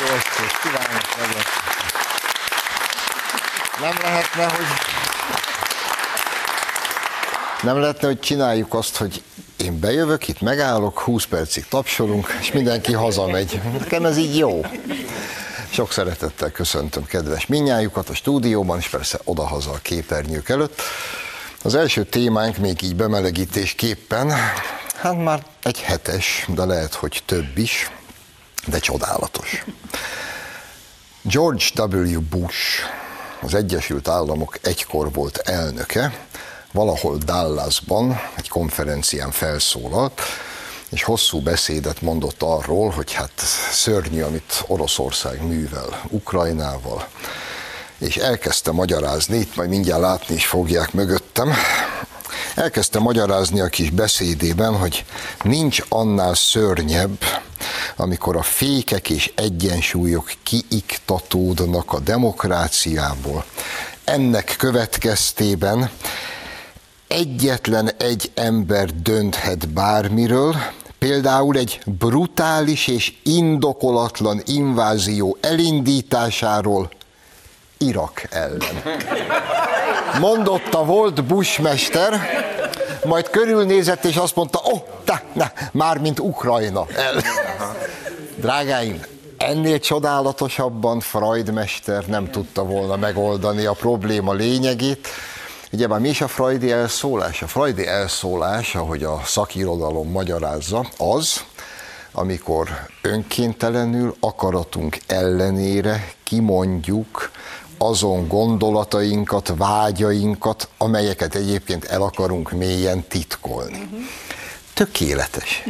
Jó estét, kívánok nagyon. Nem lehetne, hogy nem lehetne, hogy csináljuk azt, hogy én bejövök, itt megállok, 20 percig tapsolunk, és mindenki hazamegy. Nekem ez így jó. Sok szeretettel köszöntöm kedves minnyájukat a stúdióban, és persze odahaza a képernyők előtt. Az első témánk még így bemelegítésképpen, hát már egy hetes, de lehet, hogy több is, de csodálatos. George W. Bush, az Egyesült Államok egykor volt elnöke, valahol Dallasban egy konferencián felszólalt, és hosszú beszédet mondott arról, hogy hát szörnyű, amit Oroszország művel Ukrajnával, és elkezdte magyarázni, itt majd mindjárt látni is fogják mögöttem, elkezdte magyarázni a kis beszédében, hogy nincs annál szörnyebb, amikor a fékek és egyensúlyok kiiktatódnak a demokráciából. Ennek következtében egyetlen egy ember dönthet bármiről, például egy brutális és indokolatlan invázió elindításáról Irak ellen. Mondotta volt Bushmester, majd körülnézett és azt mondta, oh, te, ne, már mint Ukrajna ellen. Drágáim, ennél csodálatosabban Freud mester nem tudta volna megoldani a probléma lényegét, Ugye már mi is a Freudi elszólás? A Freudi elszólás, ahogy a szakirodalom magyarázza, az, amikor önkéntelenül akaratunk ellenére kimondjuk azon gondolatainkat, vágyainkat, amelyeket egyébként el akarunk mélyen titkolni. Tökéletes.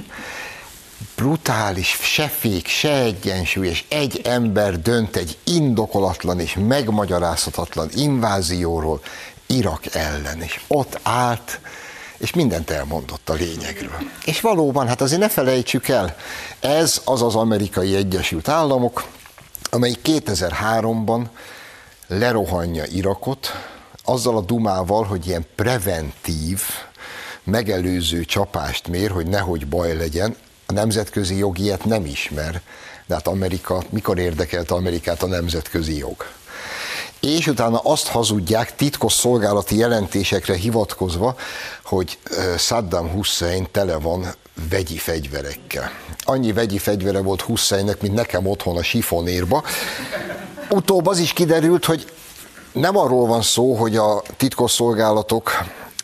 Brutális, se fék, se egyensúly, és egy ember dönt egy indokolatlan és megmagyarázhatatlan invázióról, Irak ellen, és ott állt, és mindent elmondott a lényegről. És valóban, hát azért ne felejtsük el, ez az az amerikai Egyesült Államok, amely 2003-ban lerohanja Irakot, azzal a dumával, hogy ilyen preventív, megelőző csapást mér, hogy nehogy baj legyen, a nemzetközi jog ilyet nem ismer, de hát Amerika, mikor érdekelte Amerikát a nemzetközi jog? és utána azt hazudják titkos szolgálati jelentésekre hivatkozva, hogy Saddam Hussein tele van vegyi fegyverekkel. Annyi vegyi fegyvere volt Husseinnek, mint nekem otthon a sifonérba. Utóbb az is kiderült, hogy nem arról van szó, hogy a titkosszolgálatok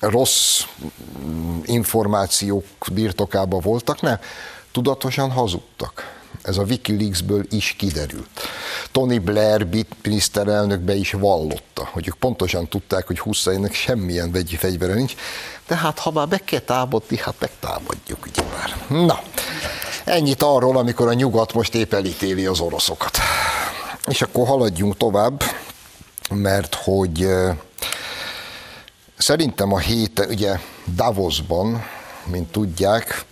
rossz információk birtokában voltak, nem, tudatosan hazudtak ez a Wikileaksből is kiderült. Tony Blair miniszterelnök be is vallotta, hogy ők pontosan tudták, hogy Husseinnek semmilyen vegyi fegyvere nincs, de hát ha már be kell támadni, hát megtámadjuk ugye már. Na, ennyit arról, amikor a nyugat most épp elítéli az oroszokat. És akkor haladjunk tovább, mert hogy szerintem a héten, ugye Davosban, mint tudják,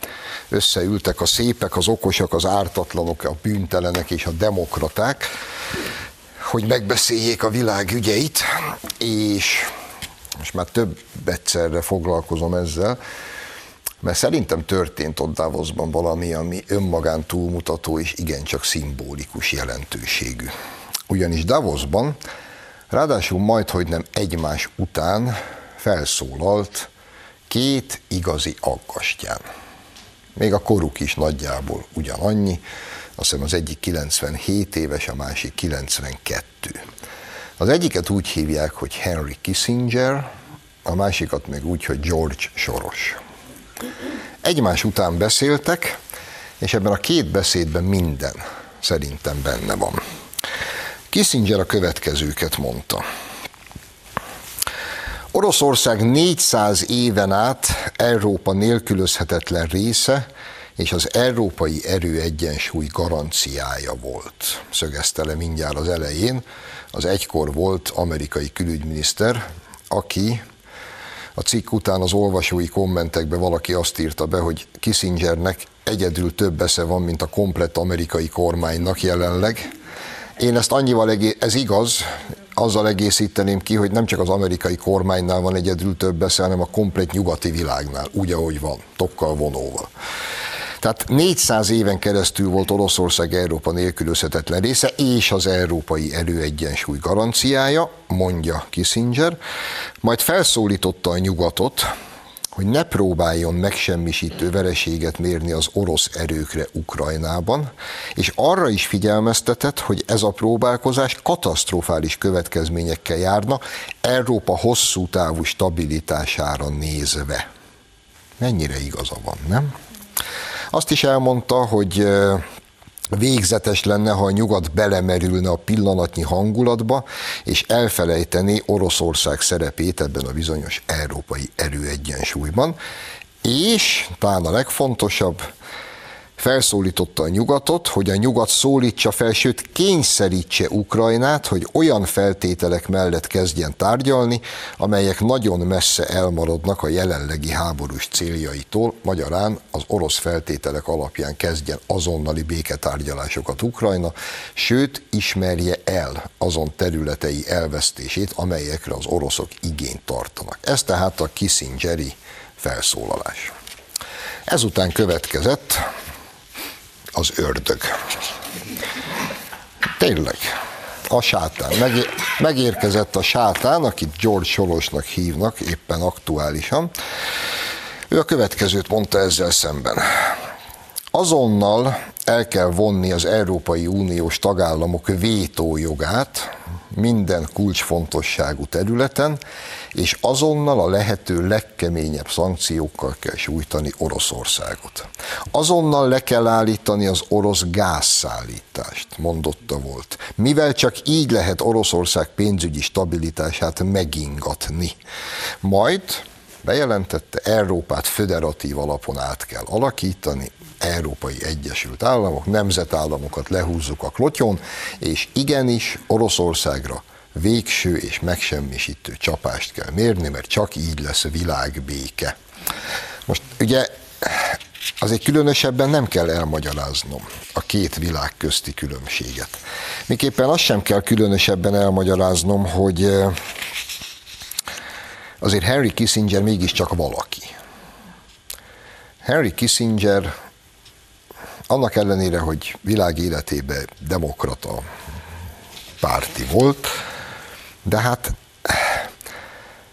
összeültek a szépek, az okosak, az ártatlanok, a bűntelenek és a demokraták, hogy megbeszéljék a világ ügyeit, és most már több egyszerre foglalkozom ezzel, mert szerintem történt ott Davosban valami, ami önmagán túlmutató és igencsak szimbolikus jelentőségű. Ugyanis Davosban, ráadásul majd, hogy nem egymás után felszólalt két igazi aggastyán még a koruk is nagyjából ugyanannyi, azt hiszem az egyik 97 éves, a másik 92. Az egyiket úgy hívják, hogy Henry Kissinger, a másikat meg úgy, hogy George Soros. Egymás után beszéltek, és ebben a két beszédben minden szerintem benne van. Kissinger a következőket mondta. Oroszország 400 éven át Európa nélkülözhetetlen része, és az európai erőegyensúly garanciája volt, szögezte le mindjárt az elején. Az egykor volt amerikai külügyminiszter, aki a cikk után az olvasói kommentekbe valaki azt írta be, hogy Kissingernek egyedül több esze van, mint a komplett amerikai kormánynak jelenleg. Én ezt annyival, ez igaz, azzal egészíteném ki, hogy nem csak az amerikai kormánynál van egyedül több esze, hanem a komplet nyugati világnál, úgy, ahogy van, tokkal vonóval. Tehát 400 éven keresztül volt Oroszország Európa nélkülözhetetlen része, és az európai erőegyensúly garanciája, mondja Kissinger, majd felszólította a nyugatot, hogy ne próbáljon megsemmisítő vereséget mérni az orosz erőkre Ukrajnában, és arra is figyelmeztetett, hogy ez a próbálkozás katasztrofális következményekkel járna Európa hosszú távú stabilitására nézve. Mennyire igaza van, nem? Azt is elmondta, hogy végzetes lenne, ha a nyugat belemerülne a pillanatnyi hangulatba, és elfelejteni Oroszország szerepét ebben a bizonyos európai erőegyensúlyban. És talán a legfontosabb, felszólította a nyugatot, hogy a nyugat szólítsa fel, sőt kényszerítse Ukrajnát, hogy olyan feltételek mellett kezdjen tárgyalni, amelyek nagyon messze elmaradnak a jelenlegi háborús céljaitól, magyarán az orosz feltételek alapján kezdjen azonnali béketárgyalásokat Ukrajna, sőt ismerje el azon területei elvesztését, amelyekre az oroszok igényt tartanak. Ez tehát a Kissingeri felszólalás. Ezután következett az ördög. Tényleg, a sátán. megérkezett a sátán, akit George Sorosnak hívnak, éppen aktuálisan. Ő a következőt mondta ezzel szemben. Azonnal el kell vonni az Európai Uniós tagállamok vétójogát minden kulcsfontosságú területen, és azonnal a lehető legkeményebb szankciókkal kell sújtani Oroszországot. Azonnal le kell állítani az orosz gázszállítást, mondotta volt, mivel csak így lehet Oroszország pénzügyi stabilitását megingatni. Majd bejelentette, Európát föderatív alapon át kell alakítani, Európai Egyesült Államok, nemzetállamokat lehúzzuk a klotyon, és igenis Oroszországra végső és megsemmisítő csapást kell mérni, mert csak így lesz világbéke. Most ugye azért különösebben nem kell elmagyaráznom a két világ közti különbséget. Miképpen azt sem kell különösebben elmagyaráznom, hogy azért Henry Kissinger mégiscsak valaki. Henry Kissinger annak ellenére, hogy világ életében demokrata párti volt, de hát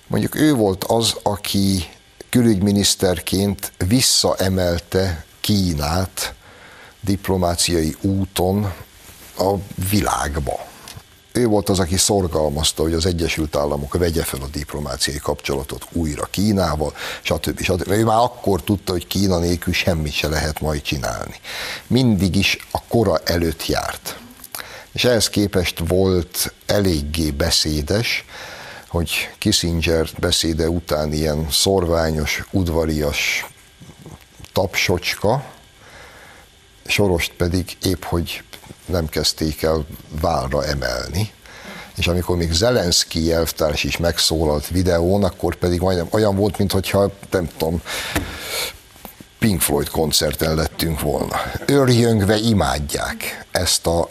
mondjuk ő volt az, aki külügyminiszterként visszaemelte Kínát diplomáciai úton a világba. Ő volt az, aki szorgalmazta, hogy az Egyesült Államok vegye fel a diplomáciai kapcsolatot újra Kínával, stb. stb. Ő már akkor tudta, hogy Kína nélkül semmit se lehet majd csinálni. Mindig is a kora előtt járt és ehhez képest volt eléggé beszédes, hogy Kissinger beszéde után ilyen szorványos, udvarias tapsocska, Sorost pedig épp, hogy nem kezdték el válra emelni, és amikor még Zelenszky elvtárs is megszólalt videón, akkor pedig majdnem olyan volt, mintha nem tudom, Pink Floyd koncerten lettünk volna. Örjöngve imádják ezt a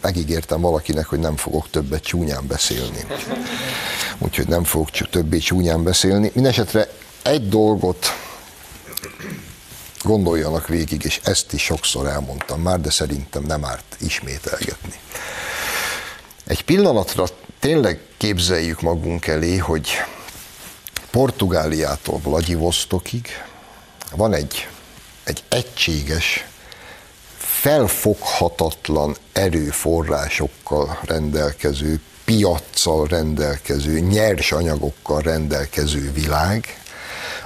megígértem valakinek, hogy nem fogok többet csúnyán beszélni. Úgyhogy nem fogok többé csúnyán beszélni. Mindenesetre egy dolgot gondoljanak végig, és ezt is sokszor elmondtam már, de szerintem nem árt ismételgetni. Egy pillanatra tényleg képzeljük magunk elé, hogy Portugáliától Vladivostokig van egy, egy egységes felfoghatatlan erőforrásokkal rendelkező, piaccal rendelkező, nyers anyagokkal rendelkező világ,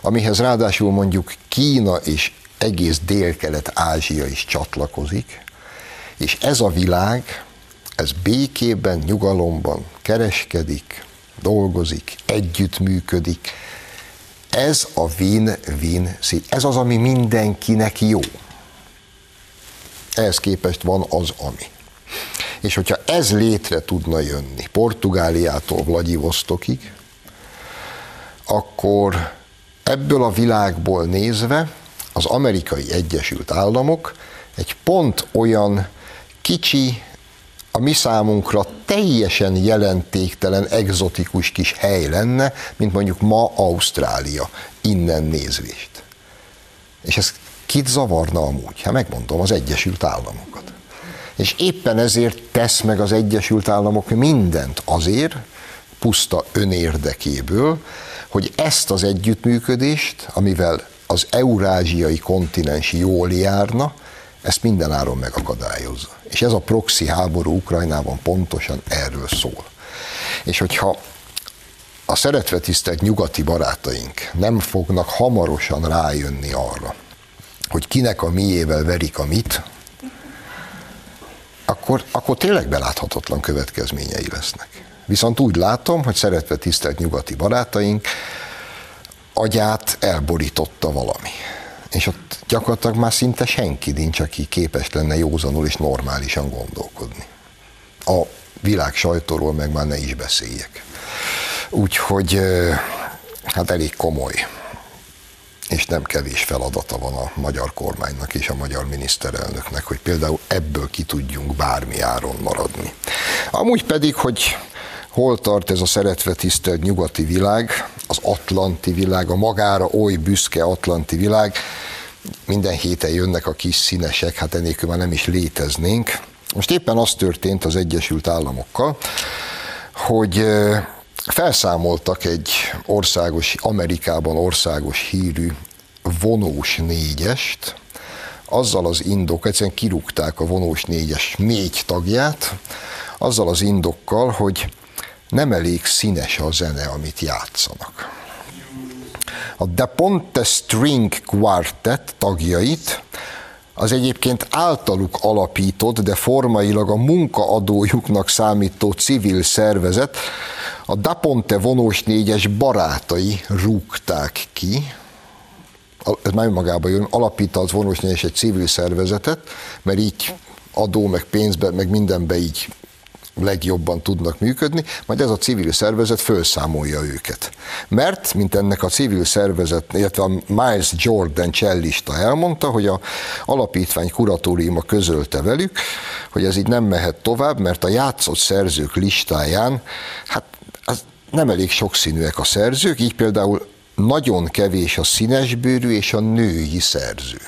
amihez ráadásul mondjuk Kína és egész Dél-Kelet-Ázsia is csatlakozik, és ez a világ, ez békében, nyugalomban kereskedik, dolgozik, együttműködik. Ez a win-win, ez az, ami mindenkinek jó ehhez képest van az, ami. És hogyha ez létre tudna jönni Portugáliától Vladivostokig, akkor ebből a világból nézve az amerikai Egyesült Államok egy pont olyan kicsi, a mi számunkra teljesen jelentéktelen, egzotikus kis hely lenne, mint mondjuk ma Ausztrália, innen nézvést. És ez Kit zavarna amúgy? Hát megmondom, az Egyesült Államokat. És éppen ezért tesz meg az Egyesült Államok mindent azért, puszta önérdekéből, hogy ezt az együttműködést, amivel az eurázsiai kontinens jól járna, ezt mindenáron megakadályozza. És ez a proxy háború Ukrajnában pontosan erről szól. És hogyha a szeretve tisztelt nyugati barátaink nem fognak hamarosan rájönni arra, hogy kinek a miével verik a mit, akkor, akkor tényleg beláthatatlan következményei lesznek. Viszont úgy látom, hogy szeretve tisztelt nyugati barátaink agyát elborította valami. És ott gyakorlatilag már szinte senki nincs, aki képes lenne józanul és normálisan gondolkodni. A világ sajtóról meg már ne is beszéljek. Úgyhogy hát elég komoly és nem kevés feladata van a magyar kormánynak és a magyar miniszterelnöknek, hogy például ebből ki tudjunk bármi áron maradni. Amúgy pedig, hogy hol tart ez a szeretve tisztelt nyugati világ, az atlanti világ, a magára oly büszke atlanti világ, minden héten jönnek a kis színesek, hát enélkül már nem is léteznénk. Most éppen az történt az Egyesült Államokkal, hogy felszámoltak egy országos, Amerikában országos hírű vonós négyest, azzal az indok, egyszerűen kirúgták a vonós négyes négy tagját, azzal az indokkal, hogy nem elég színes a zene, amit játszanak. A De Ponte String Quartet tagjait az egyébként általuk alapított, de formailag a munkaadójuknak számító civil szervezet, a Daponte vonós négyes barátai rúgták ki, ez már magában jön, alapítta az vonós négyes egy civil szervezetet, mert így adó, meg pénzbe, meg mindenbe így legjobban tudnak működni, majd ez a civil szervezet felszámolja őket. Mert, mint ennek a civil szervezet, illetve a Miles Jordan csellista elmondta, hogy a alapítvány kuratóriuma közölte velük, hogy ez így nem mehet tovább, mert a játszott szerzők listáján, hát az nem elég sokszínűek a szerzők, így például nagyon kevés a színesbőrű és a női szerző.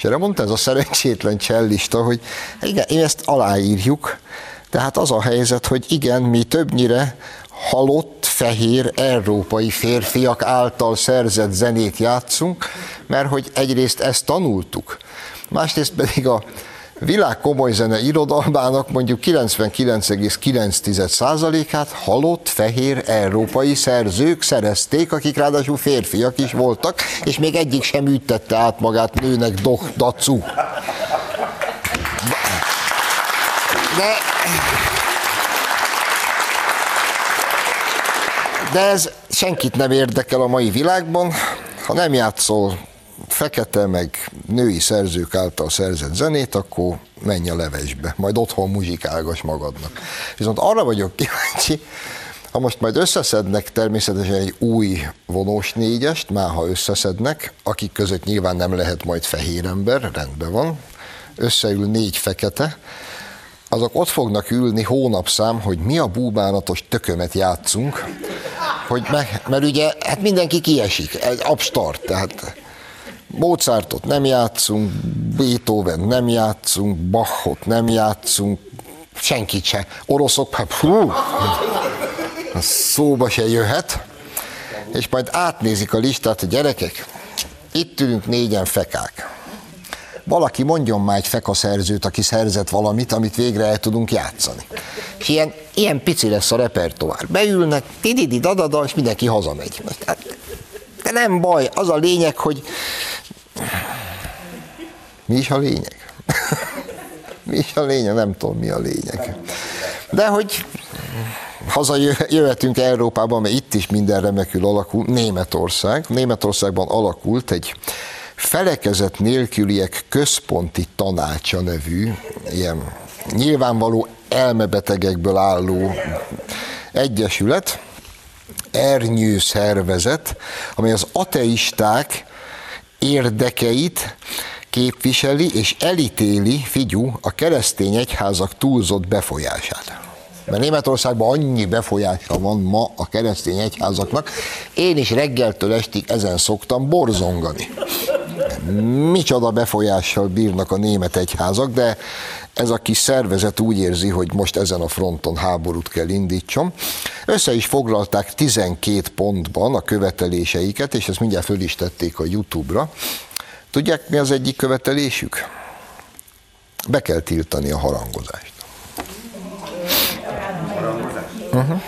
És erre mondta ez a szerencsétlen csellista, hogy igen, én ezt aláírjuk, tehát az a helyzet, hogy igen, mi többnyire halott, fehér, európai férfiak által szerzett zenét játszunk, mert hogy egyrészt ezt tanultuk, másrészt pedig a világ komoly zene irodalmának mondjuk 99,9%-át halott, fehér, európai szerzők szerezték, akik ráadásul férfiak is voltak, és még egyik sem üttette át magát nőnek doh, dacu. De, de ez senkit nem érdekel a mai világban, ha nem játszol fekete, meg női szerzők által szerzett zenét, akkor menj a levesbe, majd otthon muzsikálgass magadnak. Viszont arra vagyok kíváncsi, ha most majd összeszednek természetesen egy új vonós négyest, már ha összeszednek, akik között nyilván nem lehet majd fehér ember, rendben van, összeül négy fekete, azok ott fognak ülni hónapszám, hogy mi a búbánatos tökömet játszunk, hogy meg, mert ugye hát mindenki kiesik, egy abstart, tehát Mozartot nem játszunk, Beethoven nem játszunk, Bachot nem játszunk, senkit se. Oroszok, hát hú, szóba se jöhet, és majd átnézik a listát, hogy gyerekek, itt ülünk négyen fekák. Valaki mondjon már egy fekaszerzőt, aki szerzett valamit, amit végre el tudunk játszani. És ilyen, ilyen pici lesz a repertoár. Beülnek, tididi dadada, és mindenki hazamegy. Hát, de nem baj, az a lényeg, hogy mi is a lényeg? mi is a lényeg? Nem tudom, mi a lényeg. De hogy hazajöhetünk Európába, mert itt is minden remekül alakul, Németország. Németországban alakult egy felekezet nélküliek központi tanácsa nevű, ilyen nyilvánvaló elmebetegekből álló egyesület, ernyő szervezet, amely az ateisták érdekeit képviseli és elítéli, figyú, a keresztény egyházak túlzott befolyását. Mert Németországban annyi befolyása van ma a keresztény egyházaknak, én is reggeltől estig ezen szoktam borzongani. micsoda befolyással bírnak a német egyházak, de ez a kis szervezet úgy érzi, hogy most ezen a fronton háborút kell indítson. Össze is foglalták 12 pontban a követeléseiket, és ezt mindjárt föl is tették a YouTube-ra. Tudják, mi az egyik követelésük? Be kell tiltani a harangozást. Uh-huh.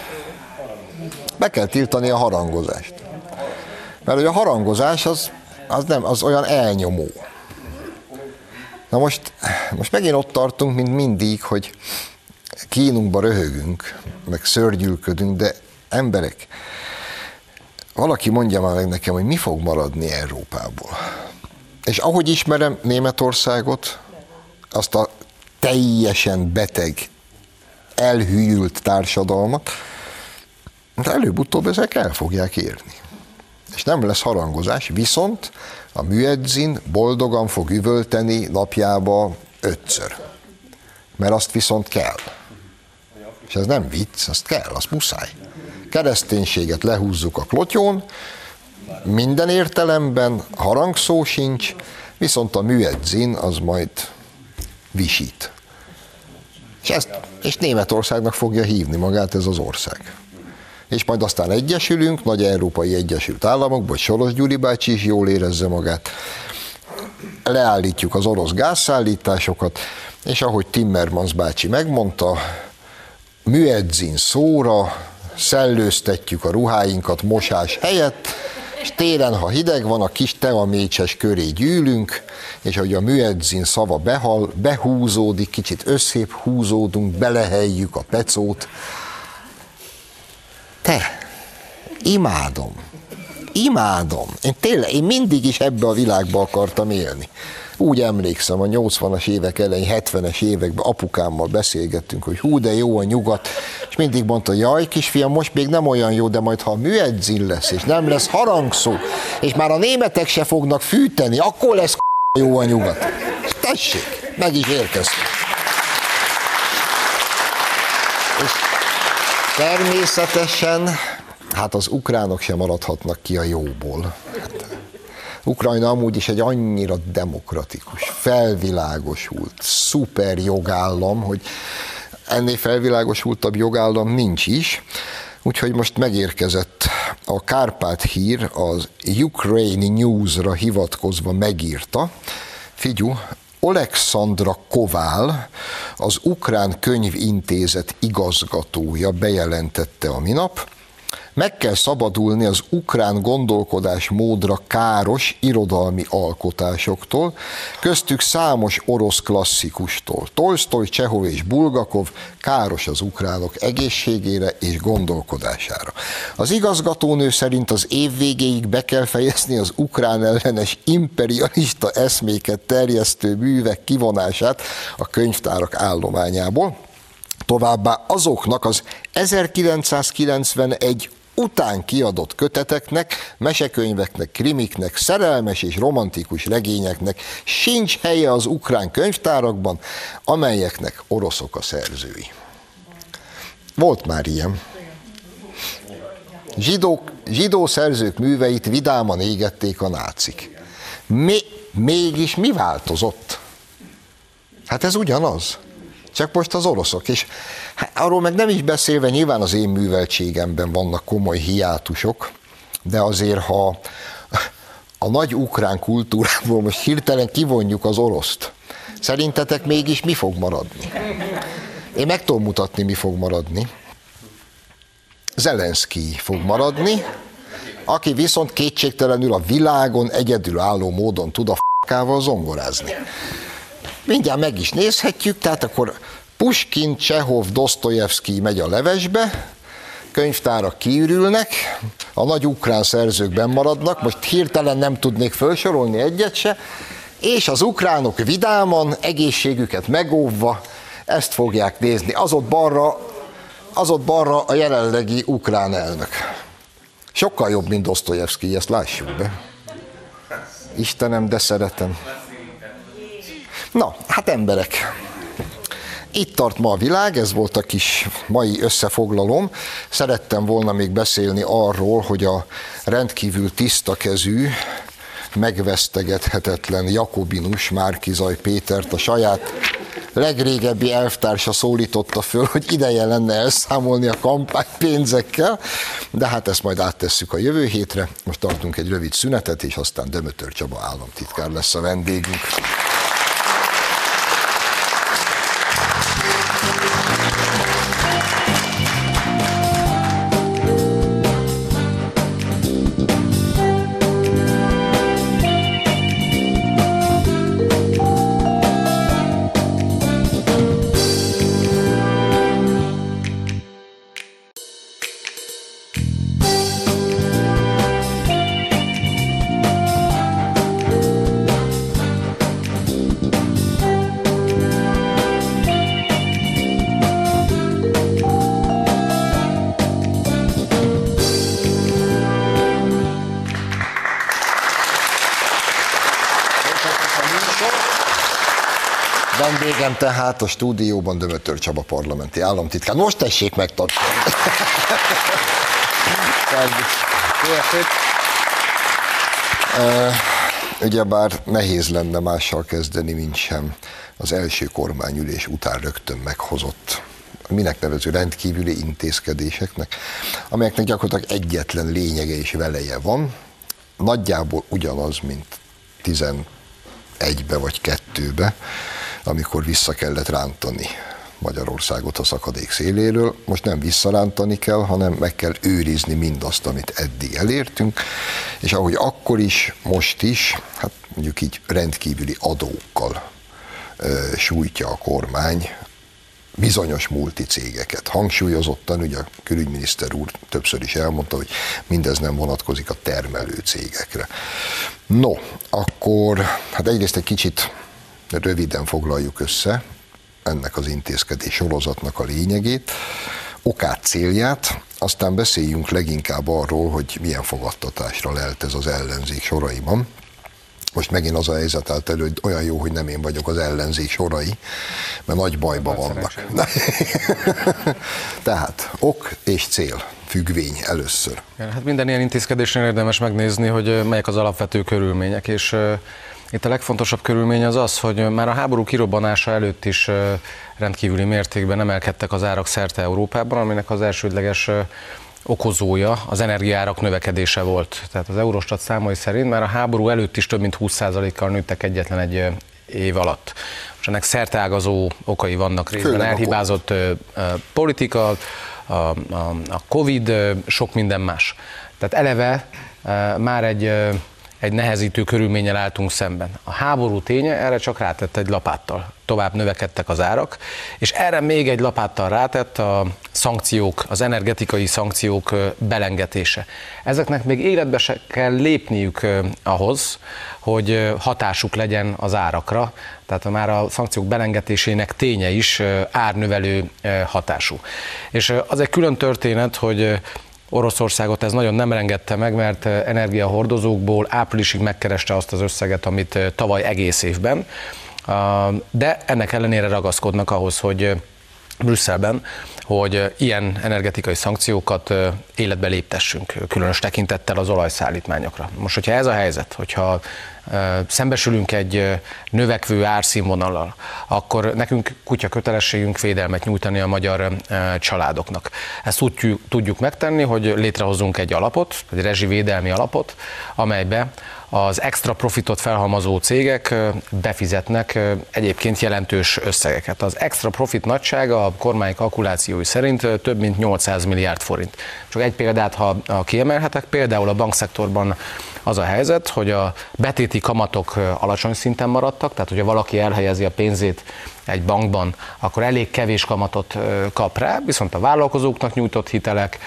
Be kell tiltani a harangozást. Mert hogy a harangozás az, az, nem, az olyan elnyomó. Na most, most megint ott tartunk, mint mindig, hogy kínunkba röhögünk, meg szörgyülködünk, de emberek, valaki mondja már meg nekem, hogy mi fog maradni Európából. És ahogy ismerem Németországot, azt a teljesen beteg, elhűült társadalmat, de előbb-utóbb ezek el fogják érni. És nem lesz harangozás, viszont a műedzin boldogan fog üvölteni napjába ötször. Mert azt viszont kell. És ez nem vicc, azt kell, azt muszáj. Kereszténységet lehúzzuk a klotyón, minden értelemben harangszó sincs, viszont a műedzin az majd visít. És, ezt, és Németországnak fogja hívni magát ez az ország. És majd aztán egyesülünk, Nagy Európai Egyesült Államok, vagy Soros Gyuri bácsi is jól érezze magát. Leállítjuk az orosz gázszállításokat, és ahogy Timmermans bácsi megmondta, műedzin szóra, szellőztetjük a ruháinkat mosás helyett, és télen, ha hideg van, a kis teamécses köré gyűlünk, és ahogy a műedzin szava behal, behúzódik, kicsit összép húzódunk, beleheljük a pecót. Te, imádom, imádom. Én tényleg, én mindig is ebbe a világba akartam élni. Úgy emlékszem, a 80-as évek elején, 70-es években apukámmal beszélgettünk, hogy hú, de jó a nyugat, és mindig mondta, jaj, kisfiam, most még nem olyan jó, de majd ha műedzin lesz, és nem lesz harangszó, és már a németek se fognak fűteni, akkor lesz jó a nyugat. Tessék, meg is érkeztünk. És természetesen, hát az ukránok sem maradhatnak ki a jóból. Ukrajna amúgy is egy annyira demokratikus, felvilágosult, szuper jogállam, hogy ennél felvilágosultabb jogállam nincs is. Úgyhogy most megérkezett a Kárpát hír, az Ukraine News-ra hivatkozva megírta, figyú, Alexandra Kovál, az Ukrán Könyvintézet igazgatója bejelentette a minap, meg kell szabadulni az ukrán gondolkodás módra káros irodalmi alkotásoktól, köztük számos orosz klasszikustól. Tolstoy, Csehov és Bulgakov káros az ukránok egészségére és gondolkodására. Az igazgatónő szerint az év végéig be kell fejezni az ukrán ellenes imperialista eszméket terjesztő művek kivonását a könyvtárak állományából, továbbá azoknak az 1991 után kiadott köteteknek, mesekönyveknek, krimiknek, szerelmes és romantikus regényeknek sincs helye az ukrán könyvtárakban, amelyeknek oroszok a szerzői. Volt már ilyen. Zsidók, zsidó szerzők műveit vidáman égették a nácik. Mi, mégis mi változott? Hát ez ugyanaz. Csak most az oroszok. És hát arról meg nem is beszélve, nyilván az én műveltségemben vannak komoly hiátusok, de azért, ha a nagy ukrán kultúrából most hirtelen kivonjuk az oroszt, szerintetek mégis mi fog maradni? Én meg tudom mutatni, mi fog maradni. Zelenszky fog maradni, aki viszont kétségtelenül a világon egyedülálló módon tud a f***ával zongorázni. Mindjárt meg is nézhetjük, tehát akkor Puskin, Csehov, Dostoyevsky megy a levesbe, könyvtárak kiürülnek, a nagy ukrán szerzők maradnak, most hirtelen nem tudnék felsorolni egyet se, és az ukránok vidáman, egészségüket megóvva ezt fogják nézni. Az ott balra, az ott balra a jelenlegi ukrán elnök. Sokkal jobb, mint Dostoyevsky, ezt lássuk be. Istenem, de szeretem. Na, hát emberek, itt tart ma a világ, ez volt a kis mai összefoglalom. Szerettem volna még beszélni arról, hogy a rendkívül tiszta kezű, megvesztegethetetlen Jakobinus Márkizaj Pétert a saját legrégebbi elvtársa szólította föl, hogy ideje lenne elszámolni a kampánypénzekkel, de hát ezt majd áttesszük a jövő hétre. Most tartunk egy rövid szünetet, és aztán Dömötör Csaba államtitkár lesz a vendégünk. Tehát a stúdióban Dömötör Csaba parlamenti államtitkár. Most tessék megtartani. Ugyebár nehéz lenne mással kezdeni, mint sem az első kormányülés után rögtön meghozott minek nevező rendkívüli intézkedéseknek, amelyeknek gyakorlatilag egyetlen lényege és veleje van, nagyjából ugyanaz, mint 11-be vagy 2-be, amikor vissza kellett rántani Magyarországot a szakadék széléről. Most nem visszarántani kell, hanem meg kell őrizni mindazt, amit eddig elértünk, és ahogy akkor is, most is, hát mondjuk így rendkívüli adókkal sújtja a kormány bizonyos multicégeket. Hangsúlyozottan, ugye a külügyminiszter úr többször is elmondta, hogy mindez nem vonatkozik a termelő cégekre. No, akkor hát egyrészt egy kicsit röviden foglaljuk össze ennek az intézkedés sorozatnak a lényegét, okát, célját, aztán beszéljünk leginkább arról, hogy milyen fogadtatásra lelt ez az ellenzék soraiban. Most megint az a helyzet állt elő, hogy olyan jó, hogy nem én vagyok az ellenzék sorai, mert nagy bajba vannak. Tehát ok és cél, függvény először. Hát minden ilyen intézkedésnél érdemes megnézni, hogy melyek az alapvető körülmények, és itt a legfontosabb körülmény az az, hogy már a háború kirobbanása előtt is rendkívüli mértékben emelkedtek az árak szerte Európában, aminek az elsődleges okozója az energiárak növekedése volt. Tehát az Eurostat számai szerint már a háború előtt is több mint 20%-kal nőttek egyetlen egy év alatt. És ennek szerteágazó okai vannak részben. Elhibázott politika, a, a, a Covid, sok minden más. Tehát eleve már egy egy nehezítő körülménnyel álltunk szemben. A háború ténye erre csak rátett egy lapáttal. Tovább növekedtek az árak, és erre még egy lapáttal rátett a szankciók, az energetikai szankciók belengetése. Ezeknek még életbe se kell lépniük ahhoz, hogy hatásuk legyen az árakra, tehát már a szankciók belengetésének ténye is árnövelő hatású. És az egy külön történet, hogy Oroszországot ez nagyon nem engedte meg, mert eh, energiahordozókból áprilisig megkereste azt az összeget, amit eh, tavaly egész évben, de ennek ellenére ragaszkodnak ahhoz, hogy eh, Brüsszelben, hogy ilyen energetikai szankciókat életbe léptessünk, különös tekintettel az olajszállítmányokra. Most, hogyha ez a helyzet, hogyha szembesülünk egy növekvő árszínvonallal, akkor nekünk kutya kötelességünk védelmet nyújtani a magyar családoknak. Ezt úgy tudjuk megtenni, hogy létrehozunk egy alapot, egy rezsivédelmi alapot, amelybe az extra profitot felhalmozó cégek befizetnek egyébként jelentős összegeket. Az extra profit nagysága a kormány kalkulációi szerint több mint 800 milliárd forint. Csak egy példát, ha kiemelhetek, például a bankszektorban az a helyzet, hogy a betéti kamatok alacsony szinten maradtak, tehát hogyha valaki elhelyezi a pénzét egy bankban, akkor elég kevés kamatot kap rá, viszont a vállalkozóknak nyújtott hitelek,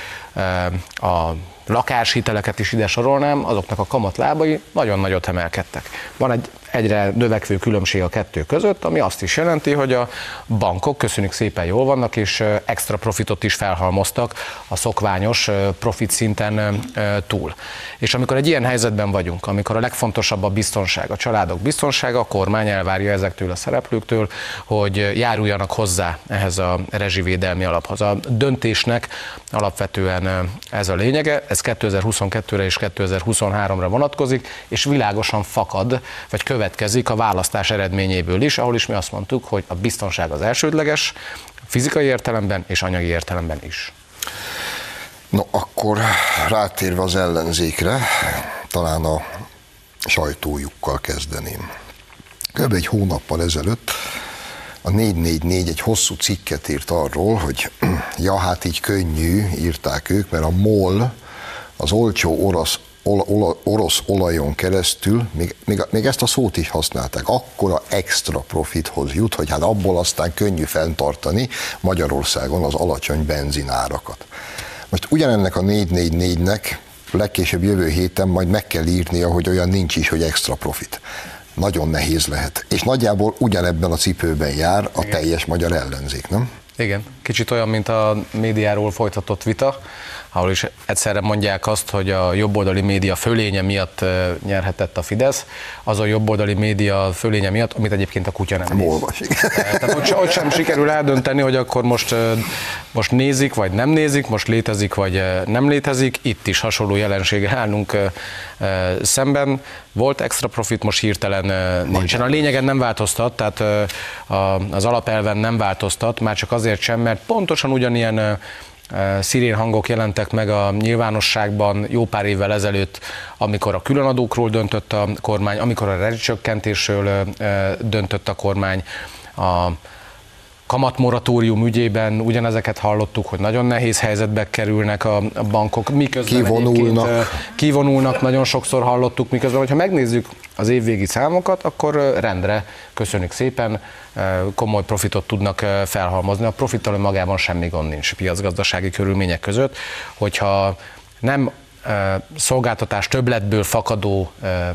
a lakáshiteleket is ide sorolnám, azoknak a kamatlábai nagyon nagyot emelkedtek. Van egy egyre növekvő különbség a kettő között, ami azt is jelenti, hogy a bankok köszönjük szépen jól vannak, és extra profitot is felhalmoztak a szokványos profit szinten túl. És amikor egy ilyen helyzetben vagyunk, amikor a legfontosabb a biztonság, a családok biztonsága, a kormány elvárja ezektől a szereplőktől, hogy járuljanak hozzá ehhez a rezsivédelmi alaphoz. A döntésnek alapvetően alapvetően ez a lényege, ez 2022-re és 2023-ra vonatkozik, és világosan fakad, vagy következik a választás eredményéből is, ahol is mi azt mondtuk, hogy a biztonság az elsődleges, fizikai értelemben és anyagi értelemben is. No, akkor rátérve az ellenzékre, talán a sajtójukkal kezdeném. Kb. egy hónappal ezelőtt a 444 egy hosszú cikket írt arról, hogy ja, hát így könnyű, írták ők, mert a MOL, az olcsó orosz, ol, orosz olajon keresztül, még, még, még ezt a szót is használták, akkora extra profithoz jut, hogy hát abból aztán könnyű fenntartani Magyarországon az alacsony benzinárakat. Most ugyanennek a 444-nek legkésőbb jövő héten majd meg kell írnia, hogy olyan nincs is, hogy extra profit. Nagyon nehéz lehet. És nagyjából ugyanebben a cipőben jár a Igen. teljes magyar ellenzék, nem? Igen, kicsit olyan, mint a médiáról folytatott vita, ahol is egyszerre mondják azt, hogy a jobboldali média fölénye miatt nyerhetett a Fidesz, az a jobboldali média fölénye miatt, amit egyébként a kutya nem néz. Olvas, Tehát ott, ott sem sikerül eldönteni, hogy akkor most, most nézik, vagy nem nézik, most létezik, vagy nem létezik. Itt is hasonló jelensége állunk szemben. Volt extra profit, most hirtelen nincsen. A lényegen nem változtat, tehát az alapelven nem változtat, már csak azért sem, mert pontosan ugyanilyen szirén hangok jelentek meg a nyilvánosságban jó pár évvel ezelőtt, amikor a különadókról döntött a kormány, amikor a rezsicsökkentésről döntött a kormány, a kamatmoratórium ügyében ugyanezeket hallottuk, hogy nagyon nehéz helyzetbe kerülnek a bankok, miközben kivonulnak. kivonulnak, nagyon sokszor hallottuk, miközben, hogyha megnézzük az évvégi számokat, akkor rendre, köszönjük szépen, komoly profitot tudnak felhalmozni. A profittal magában semmi gond nincs piacgazdasági körülmények között, hogyha nem szolgáltatás többletből fakadó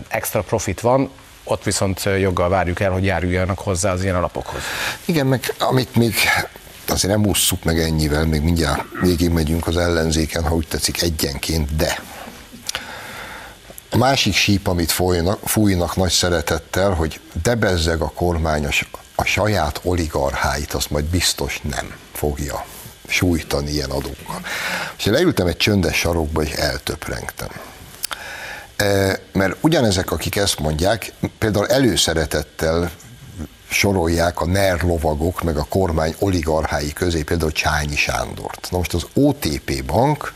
extra profit van, ott viszont joggal várjuk el, hogy járuljanak hozzá az ilyen alapokhoz. Igen, meg amit még azért nem ússzuk meg ennyivel, még mindjárt végig megyünk az ellenzéken, ha úgy tetszik, egyenként, de a másik síp, amit fújnak, fújnak nagy szeretettel, hogy debezzeg a kormány a saját oligarcháit, azt majd biztos nem fogja sújtani ilyen adókkal. És leültem egy csöndes sarokba, és eltöprengtem. E, mert ugyanezek, akik ezt mondják, például előszeretettel sorolják a NER lovagok, meg a kormány oligarchái közé, például Csányi Sándort. Na most az OTP bank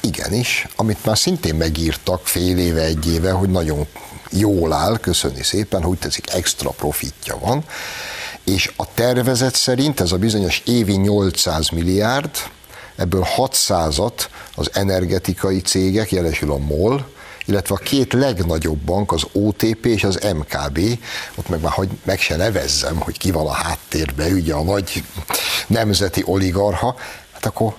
igenis, amit már szintén megírtak fél éve, egy éve, hogy nagyon jól áll, köszöni szépen, hogy tetszik, extra profitja van, és a tervezet szerint ez a bizonyos évi 800 milliárd, ebből 600-at az energetikai cégek, jelesül a MOL, illetve a két legnagyobb bank, az OTP és az MKB, ott meg már hogy meg se nevezzem, hogy ki van a háttérbe, ugye a nagy nemzeti oligarha, hát akkor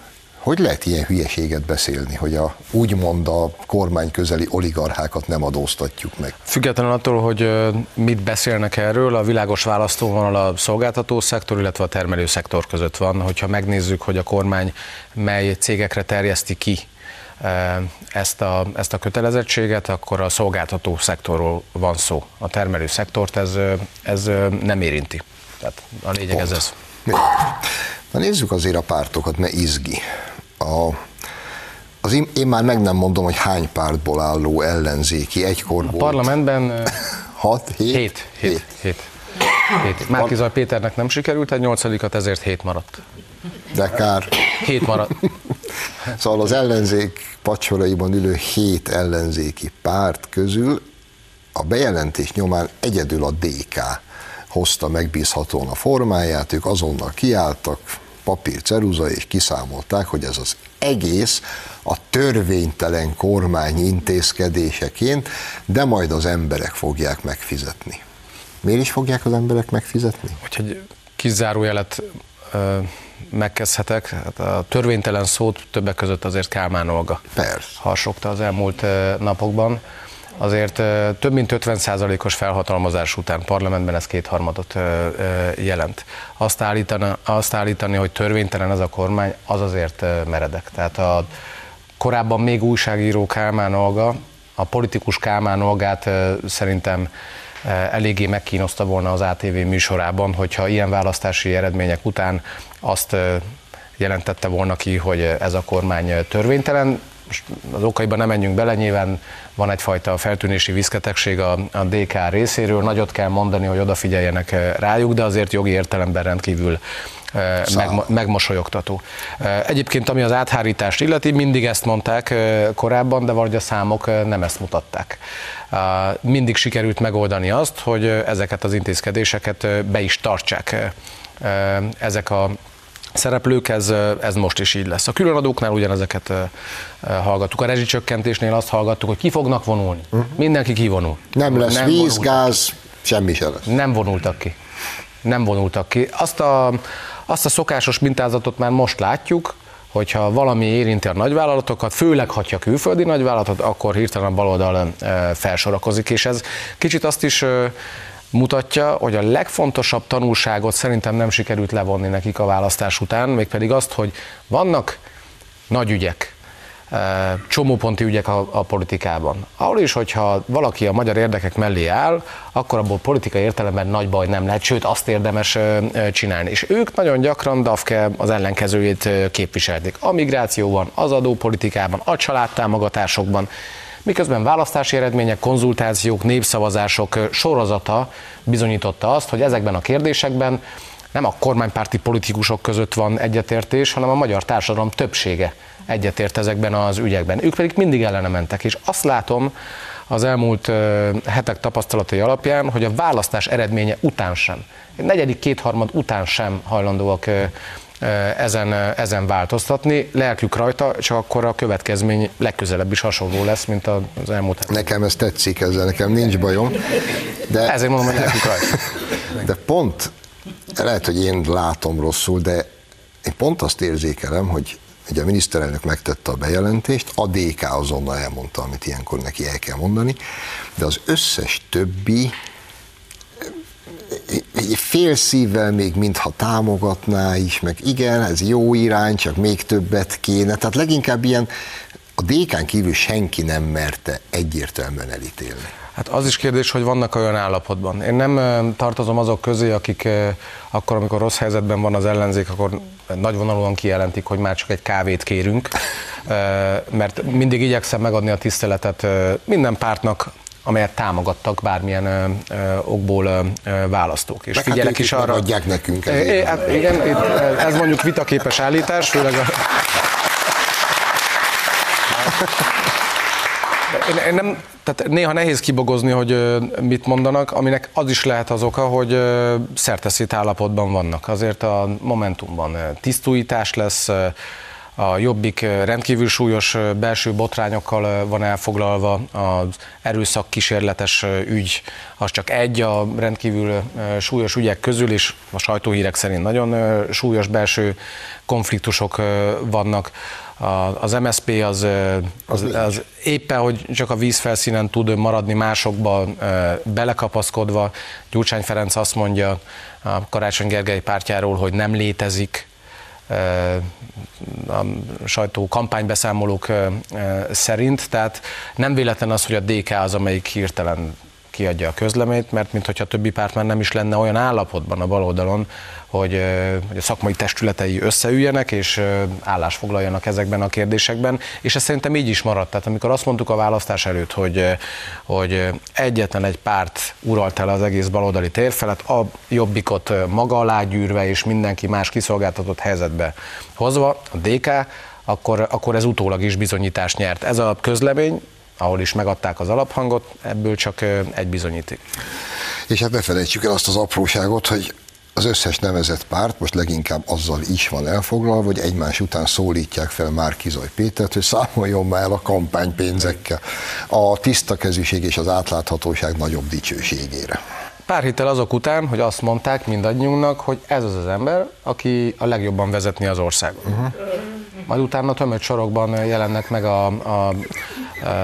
hogy lehet ilyen hülyeséget beszélni, hogy a, úgymond a kormány közeli oligarchákat nem adóztatjuk meg? Függetlenül attól, hogy mit beszélnek erről, a világos választóvonal a szolgáltató szektor, illetve a termelő szektor között van. Hogyha megnézzük, hogy a kormány mely cégekre terjeszti ki ezt a, ezt a kötelezettséget, akkor a szolgáltató szektorról van szó. A termelő szektort ez, ez nem érinti. Tehát a lényeg Pont. ez ez. Na nézzük azért a pártokat, ne izgi a, az én, én már meg nem mondom, hogy hány pártból álló ellenzéki egykor a volt. parlamentben 6, 7? 7. 7. 7. 7. Márkizaj Péternek nem sikerült, egy nyolcadikat, ezért 7 maradt. De kár. 7 maradt. szóval az ellenzék pacsoraiban ülő 7 ellenzéki párt közül a bejelentés nyomán egyedül a DK hozta megbízhatóan a formáját, ők azonnal kiálltak, papír, ceruza, és kiszámolták, hogy ez az egész a törvénytelen kormány intézkedéseként, de majd az emberek fogják megfizetni. Miért is fogják az emberek megfizetni? Hogy egy zárójelet ö, megkezdhetek, hát a törvénytelen szót többek között azért Kálmán Olga Persze. harsogta az elmúlt napokban azért több mint 50%-os felhatalmazás után parlamentben ez kétharmadot jelent. Azt állítani, azt állítani, hogy törvénytelen ez a kormány, az azért meredek. Tehát a korábban még újságíró Kálmán Olga, a politikus Kálmán Olgát szerintem eléggé megkínozta volna az ATV műsorában, hogyha ilyen választási eredmények után azt jelentette volna ki, hogy ez a kormány törvénytelen. Most az okaiban nem menjünk bele, nyilván van egyfajta feltűnési viszketegség a, a DK részéről, nagyot kell mondani, hogy odafigyeljenek rájuk, de azért jogi értelemben rendkívül meg, megmosolyogtató. Egyébként, ami az áthárítást illeti, mindig ezt mondták korábban, de vagy a számok nem ezt mutatták. Mindig sikerült megoldani azt, hogy ezeket az intézkedéseket be is tartsák ezek a szereplők, ez, ez most is így lesz. A különadóknál ugyanezeket hallgattuk. A rezsicsökkentésnél azt hallgattuk, hogy ki fognak vonulni. Uh-huh. Mindenki kivonul. Nem lesz nem víz, gáz, semmi se lesz. Nem vonultak ki. Nem vonultak ki. Azt a, azt a szokásos mintázatot már most látjuk, hogyha valami érinti a nagyvállalatokat, főleg ha külföldi nagyvállalatot, akkor hirtelen a baloldal felsorakozik, és ez kicsit azt is mutatja, hogy a legfontosabb tanulságot szerintem nem sikerült levonni nekik a választás után, mégpedig azt, hogy vannak nagy ügyek, csomóponti ügyek a, a politikában. Ahol is, hogyha valaki a magyar érdekek mellé áll, akkor abból politikai értelemben nagy baj nem lehet, sőt azt érdemes csinálni. És ők nagyon gyakran DAFKE az ellenkezőjét képviselték. A migrációban, az adópolitikában, a családtámogatásokban, miközben választási eredmények, konzultációk, népszavazások sorozata bizonyította azt, hogy ezekben a kérdésekben nem a kormánypárti politikusok között van egyetértés, hanem a magyar társadalom többsége egyetért ezekben az ügyekben. Ők pedig mindig ellene mentek, és azt látom az elmúlt hetek tapasztalatai alapján, hogy a választás eredménye után sem, egy negyedik kétharmad után sem hajlandóak ezen, ezen változtatni. Lelkük rajta, csak akkor a következmény legközelebb is hasonló lesz, mint az elmúlt. Nekem ez tetszik ezzel, nekem nincs bajom. De, Ezért mondom, hogy lelkük rajta. De pont, lehet, hogy én látom rosszul, de én pont azt érzékelem, hogy Ugye a miniszterelnök megtette a bejelentést, a DK azonnal elmondta, amit ilyenkor neki el kell mondani, de az összes többi egy fél szívvel még mintha támogatná is, meg igen, ez jó irány, csak még többet kéne. Tehát leginkább ilyen a DK-n kívül senki nem merte egyértelműen elítélni. Hát az is kérdés, hogy vannak olyan állapotban. Én nem tartozom azok közé, akik akkor, amikor rossz helyzetben van az ellenzék, akkor nagyvonalúan kijelentik, hogy már csak egy kávét kérünk, mert mindig igyekszem megadni a tiszteletet minden pártnak, amelyet támogattak bármilyen ö, ö, okból ö, választók. És Meg hát figyelek hát is arra. Adják nekünk. É, hát igen, ez mondjuk vitaképes állítás, főleg a... Én, én nem, tehát néha nehéz kibogozni, hogy mit mondanak, aminek az is lehet az oka, hogy szerteszét állapotban vannak. Azért a Momentumban tisztújítás lesz, a Jobbik rendkívül súlyos belső botrányokkal van elfoglalva, az erőszak kísérletes ügy az csak egy a rendkívül súlyos ügyek közül, és a sajtóhírek szerint nagyon súlyos belső konfliktusok vannak. Az MSP az, az, az éppen, hogy csak a vízfelszínen tud maradni másokba belekapaszkodva. Gyurcsány Ferenc azt mondja a Karácsony Gergely pártjáról, hogy nem létezik a sajtó kampánybeszámolók szerint, hogy nem véletlen az, hogy a DK az, amelyik hirtelen kiadja a közleményt, mert mintha többi párt már nem is lenne olyan állapotban a baloldalon, hogy, hogy a szakmai testületei összeüljenek és állás foglaljanak ezekben a kérdésekben, és ez szerintem így is maradt. Tehát amikor azt mondtuk a választás előtt, hogy, hogy egyetlen egy párt uralt el az egész baloldali térfelet, a jobbikot maga alá gyűrve és mindenki más kiszolgáltatott helyzetbe hozva, a DK, akkor, akkor ez utólag is bizonyítást nyert. Ez a közlemény, ahol is megadták az alaphangot, ebből csak egy bizonyíték. És hát ne felejtsük el azt az apróságot, hogy az összes nevezett párt most leginkább azzal is van elfoglalva, hogy egymás után szólítják fel már Kizaj Pétert, hogy számoljon már el a kampánypénzekkel a tiszta kezűség és az átláthatóság nagyobb dicsőségére. Pár héttel azok után, hogy azt mondták mindannyiunknak, hogy ez az az ember, aki a legjobban vezetni az országot. Uh-huh. Majd utána tömött sorokban jelennek meg a, a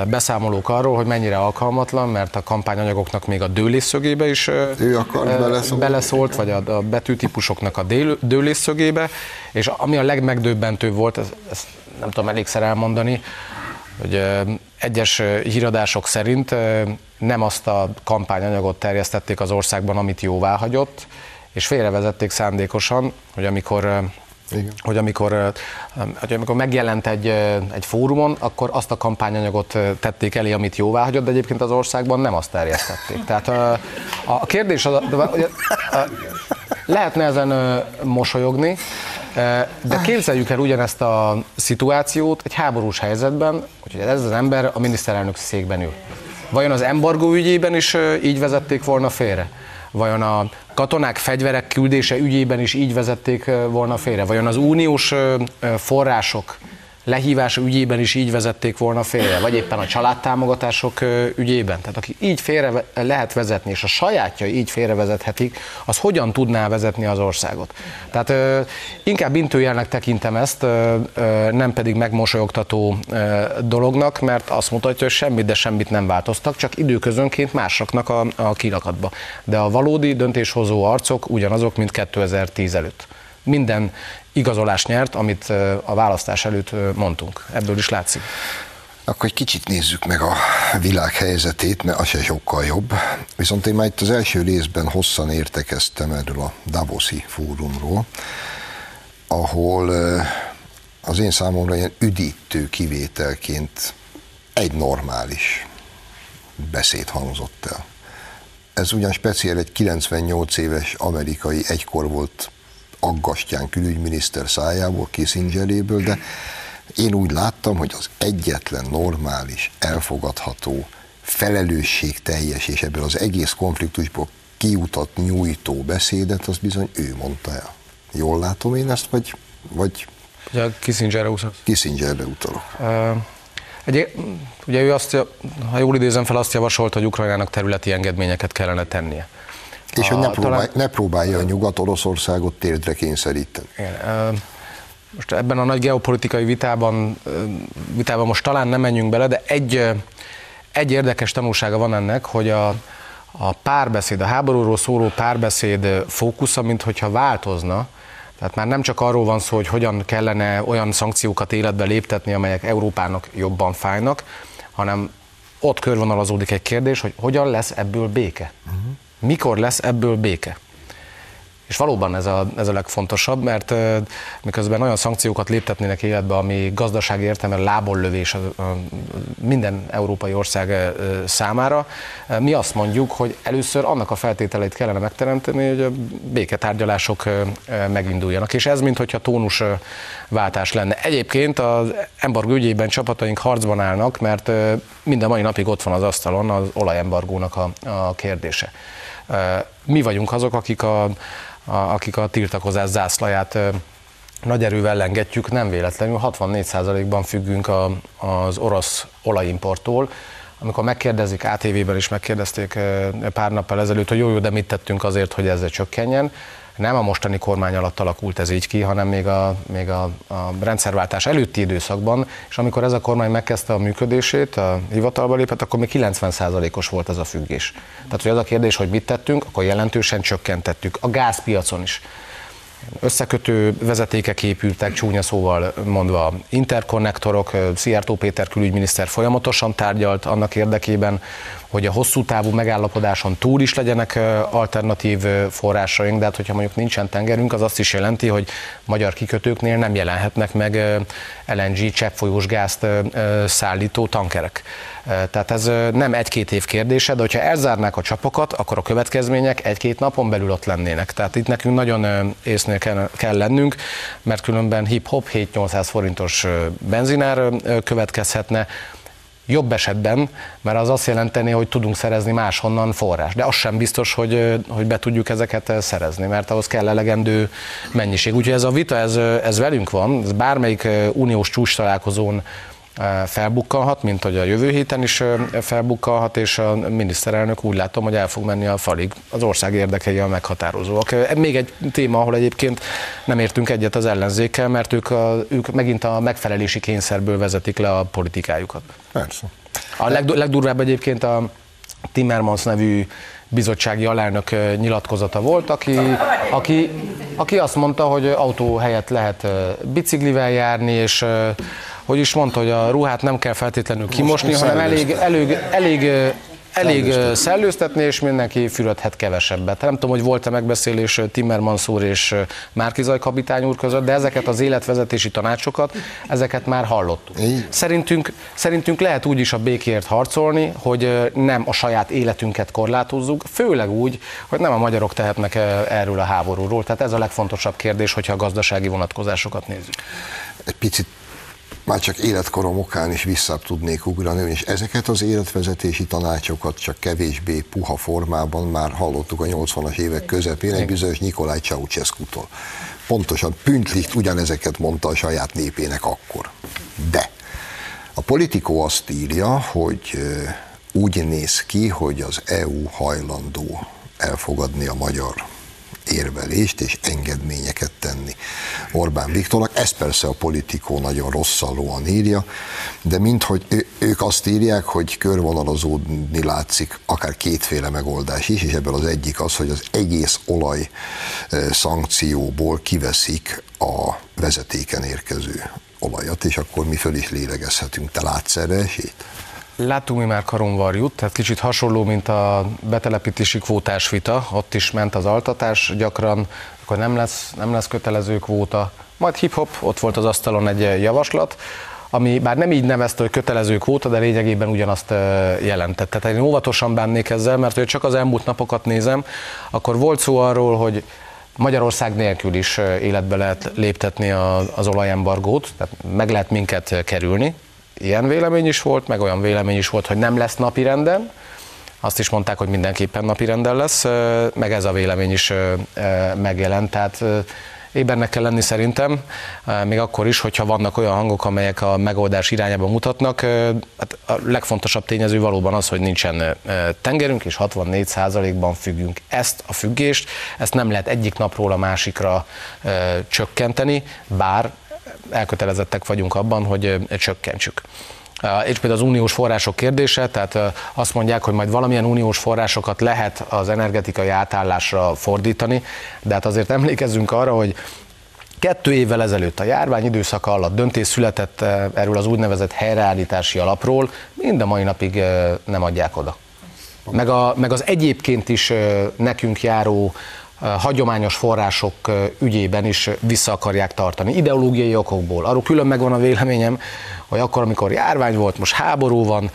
beszámolók arról, hogy mennyire alkalmatlan, mert a kampányanyagoknak még a dőlésszögébe is ő akar beleszólt. beleszólt, vagy a, a betűtípusoknak a dőlésszögébe, és ami a legmegdöbbentőbb volt, ezt, ezt nem tudom elégszer elmondani, hogy egyes híradások szerint nem azt a kampányanyagot terjesztették az országban, amit jóvá hagyott, és félrevezették szándékosan, hogy amikor Igen. Hogy, amikor, hogy amikor megjelent egy, egy fórumon, akkor azt a kampányanyagot tették elé, amit jóvá hagyott, de egyébként az országban nem azt terjesztették. Tehát a, a kérdés az, a, lehetne ezen mosolyogni, de képzeljük el ugyanezt a szituációt egy háborús helyzetben, hogy ez az ember a miniszterelnök székben ül. Vajon az embargó ügyében is így vezették volna félre? Vajon a katonák fegyverek küldése ügyében is így vezették volna félre? Vajon az uniós források lehívása ügyében is így vezették volna félre, vagy éppen a családtámogatások ügyében. Tehát aki így félre lehet vezetni, és a sajátja így félrevezethetik, az hogyan tudná vezetni az országot. Tehát inkább intőjelnek tekintem ezt, nem pedig megmosolyogtató dolognak, mert azt mutatja, hogy semmit, de semmit nem változtak, csak időközönként másoknak a, a kirakatba. De a valódi döntéshozó arcok ugyanazok, mint 2010 előtt minden igazolás nyert, amit a választás előtt mondtunk. Ebből is látszik. Akkor egy kicsit nézzük meg a világ helyzetét, mert az se sokkal jobb. Viszont én már itt az első részben hosszan értekeztem erről a Davoszi fórumról, ahol az én számomra ilyen üdítő kivételként egy normális beszéd hangzott el. Ez ugyan speciál egy 98 éves amerikai egykor volt Aggastyán külügyminiszter szájából, Kissingeréből, de én úgy láttam, hogy az egyetlen normális, elfogadható, felelősségteljes és ebből az egész konfliktusból kiutat nyújtó beszédet, az bizony ő mondta el. Jól látom én ezt, vagy, vagy Ugye Kissingerre utalok. Kissingerre utalok. Uh, egy, ugye ő azt, ha jól idézem fel, azt javasolta, hogy Ukrajnának területi engedményeket kellene tennie. És hogy ne, próbálj, talán... ne próbálja a Nyugat-Oroszországot térdre kényszeríteni. Igen, most ebben a nagy geopolitikai vitában, vitában most talán nem menjünk bele, de egy, egy érdekes tanulsága van ennek, hogy a, a párbeszéd, a háborúról szóló párbeszéd fókusza, mint hogyha változna, tehát már nem csak arról van szó, hogy hogyan kellene olyan szankciókat életbe léptetni, amelyek Európának jobban fájnak, hanem ott körvonalazódik egy kérdés, hogy hogyan lesz ebből béke. Uh-huh mikor lesz ebből béke? És valóban ez a, ez a legfontosabb, mert miközben olyan szankciókat léptetnének életbe, ami gazdasági értelemben lábollövés minden európai ország számára, mi azt mondjuk, hogy először annak a feltételeit kellene megteremteni, hogy a béketárgyalások meginduljanak. És ez, mintha tónusváltás lenne. Egyébként az embargó ügyében csapataink harcban állnak, mert minden mai napig ott van az asztalon az olajembargónak a, a kérdése. Mi vagyunk azok, akik a, a, akik a tiltakozás zászlaját nagy erővel lengetjük, nem véletlenül 64%-ban függünk a, az orosz olajimporttól, amikor megkérdezik, ATV-ben is megkérdezték pár nappal ezelőtt, hogy jó, jó, de mit tettünk azért, hogy ezzel csökkenjen, nem a mostani kormány alatt alakult ez így ki, hanem még a, még a, a rendszerváltás előtti időszakban, és amikor ez a kormány megkezdte a működését, a hivatalba lépett, akkor még 90%-os volt ez a függés. Tehát, hogy az a kérdés, hogy mit tettünk, akkor jelentősen csökkentettük. A gázpiacon is összekötő vezetékek épültek, csúnya szóval mondva interkonnektorok, Szijjártó Péter külügyminiszter folyamatosan tárgyalt annak érdekében, hogy a hosszú távú megállapodáson túl is legyenek alternatív forrásaink, de hát hogyha mondjuk nincsen tengerünk, az azt is jelenti, hogy magyar kikötőknél nem jelenhetnek meg LNG cseppfolyós gázt szállító tankerek. Tehát ez nem egy-két év kérdése, de hogyha elzárnák a csapokat, akkor a következmények egy-két napon belül ott lennének. Tehát itt nekünk nagyon észnél kell, lennünk, mert különben hip-hop 7-800 forintos benzinár következhetne, Jobb esetben, mert az azt jelenteni, hogy tudunk szerezni máshonnan forrás. De az sem biztos, hogy, hogy be tudjuk ezeket szerezni, mert ahhoz kell elegendő mennyiség. Úgyhogy ez a vita, ez, ez velünk van, ez bármelyik uniós csúcs találkozón felbukkanhat, mint hogy a jövő héten is felbukkanhat, és a miniszterelnök úgy látom, hogy el fog menni a falig. Az ország érdekei a meghatározóak. Még egy téma, ahol egyébként nem értünk egyet az ellenzékkel, mert ők, a, ők megint a megfelelési kényszerből vezetik le a politikájukat. Persze. A legdurvább egyébként a Timmermans nevű bizottsági alelnök nyilatkozata volt, aki, aki, aki azt mondta, hogy autó helyett lehet biciklivel járni, és hogy is mondta, hogy a ruhát nem kell feltétlenül kimosni, hanem elég, elég, elég, elég Szellőztetni. és mindenki fürödhet kevesebbet. Nem tudom, hogy volt-e megbeszélés Timmermans úr és Márkizaj kapitány úr között, de ezeket az életvezetési tanácsokat, ezeket már hallottuk. Szerintünk, szerintünk lehet úgy is a békért harcolni, hogy nem a saját életünket korlátozzuk, főleg úgy, hogy nem a magyarok tehetnek erről a háborúról. Tehát ez a legfontosabb kérdés, hogyha a gazdasági vonatkozásokat nézzük. Egy picit már csak életkorom okán is vissza tudnék ugrani, és ezeket az életvezetési tanácsokat csak kevésbé puha formában már hallottuk a 80-as évek közepén egy bizonyos Nikolaj Ceausescu-tól. Pontosan Püntlicht ugyanezeket mondta a saját népének akkor. De a politikó azt írja, hogy úgy néz ki, hogy az EU hajlandó elfogadni a magyar érvelést és engedményeket tenni Orbán Viktornak. Ez persze a politikó nagyon rosszallóan írja, de minthogy ők azt írják, hogy körvonalazódni látszik akár kétféle megoldás is, és ebből az egyik az, hogy az egész olaj szankcióból kiveszik a vezetéken érkező olajat, és akkor mi föl is lélegezhetünk. Te látsz erre esélyt? Láttunk mi már karonvarjút, tehát kicsit hasonló, mint a betelepítési kvótás vita, ott is ment az altatás gyakran, akkor nem lesz, nem lesz kötelező kvóta, majd hip-hop, ott volt az asztalon egy javaslat, ami bár nem így nevezte, hogy kötelező kvóta, de lényegében ugyanazt ö, jelentette. Tehát én óvatosan bánnék ezzel, mert hogy csak az elmúlt napokat nézem, akkor volt szó arról, hogy Magyarország nélkül is ö, életbe lehet léptetni az olajembargót, tehát meg lehet minket kerülni. Ilyen vélemény is volt, meg olyan vélemény is volt, hogy nem lesz napirenden. Azt is mondták, hogy mindenképpen napirenden lesz, ö, meg ez a vélemény is megjelent. Tehát ébernek kell lenni szerintem, még akkor is, hogyha vannak olyan hangok, amelyek a megoldás irányába mutatnak. Hát a legfontosabb tényező valóban az, hogy nincsen tengerünk, és 64%-ban függünk. Ezt a függést, ezt nem lehet egyik napról a másikra csökkenteni, bár elkötelezettek vagyunk abban, hogy csökkentsük. És például az uniós források kérdése, tehát azt mondják, hogy majd valamilyen uniós forrásokat lehet az energetikai átállásra fordítani, de hát azért emlékezzünk arra, hogy Kettő évvel ezelőtt a járvány időszaka alatt döntés született erről az úgynevezett helyreállítási alapról, mind a mai napig nem adják oda. Meg, a, meg az egyébként is nekünk járó hagyományos források ügyében is vissza akarják tartani, ideológiai okokból. Arról külön megvan a véleményem, hogy akkor, amikor járvány volt, most háború van,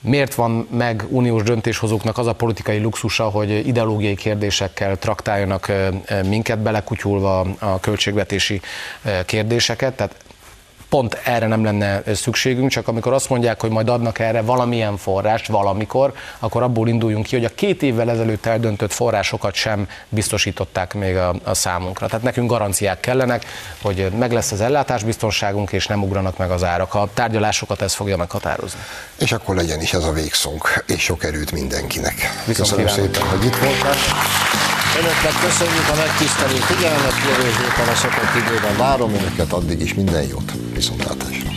Miért van meg uniós döntéshozóknak az a politikai luxusa, hogy ideológiai kérdésekkel traktáljanak minket, belekutyulva a költségvetési kérdéseket? Tehát pont erre nem lenne szükségünk, csak amikor azt mondják, hogy majd adnak erre valamilyen forrást valamikor, akkor abból induljunk ki, hogy a két évvel ezelőtt eldöntött forrásokat sem biztosították még a, a számunkra. Tehát nekünk garanciák kellenek, hogy meg lesz az ellátásbiztonságunk, és nem ugranak meg az árak. A tárgyalásokat ez fogja meghatározni. És akkor legyen is ez a végszónk, és sok erőt mindenkinek. Viszont Köszönöm kívánok. szépen, hogy itt voltál. Önöknek köszönjük a megtisztelő figyelmet, jövő héten a szokott időben várom önöket, addig is minden jót, viszontlátásra!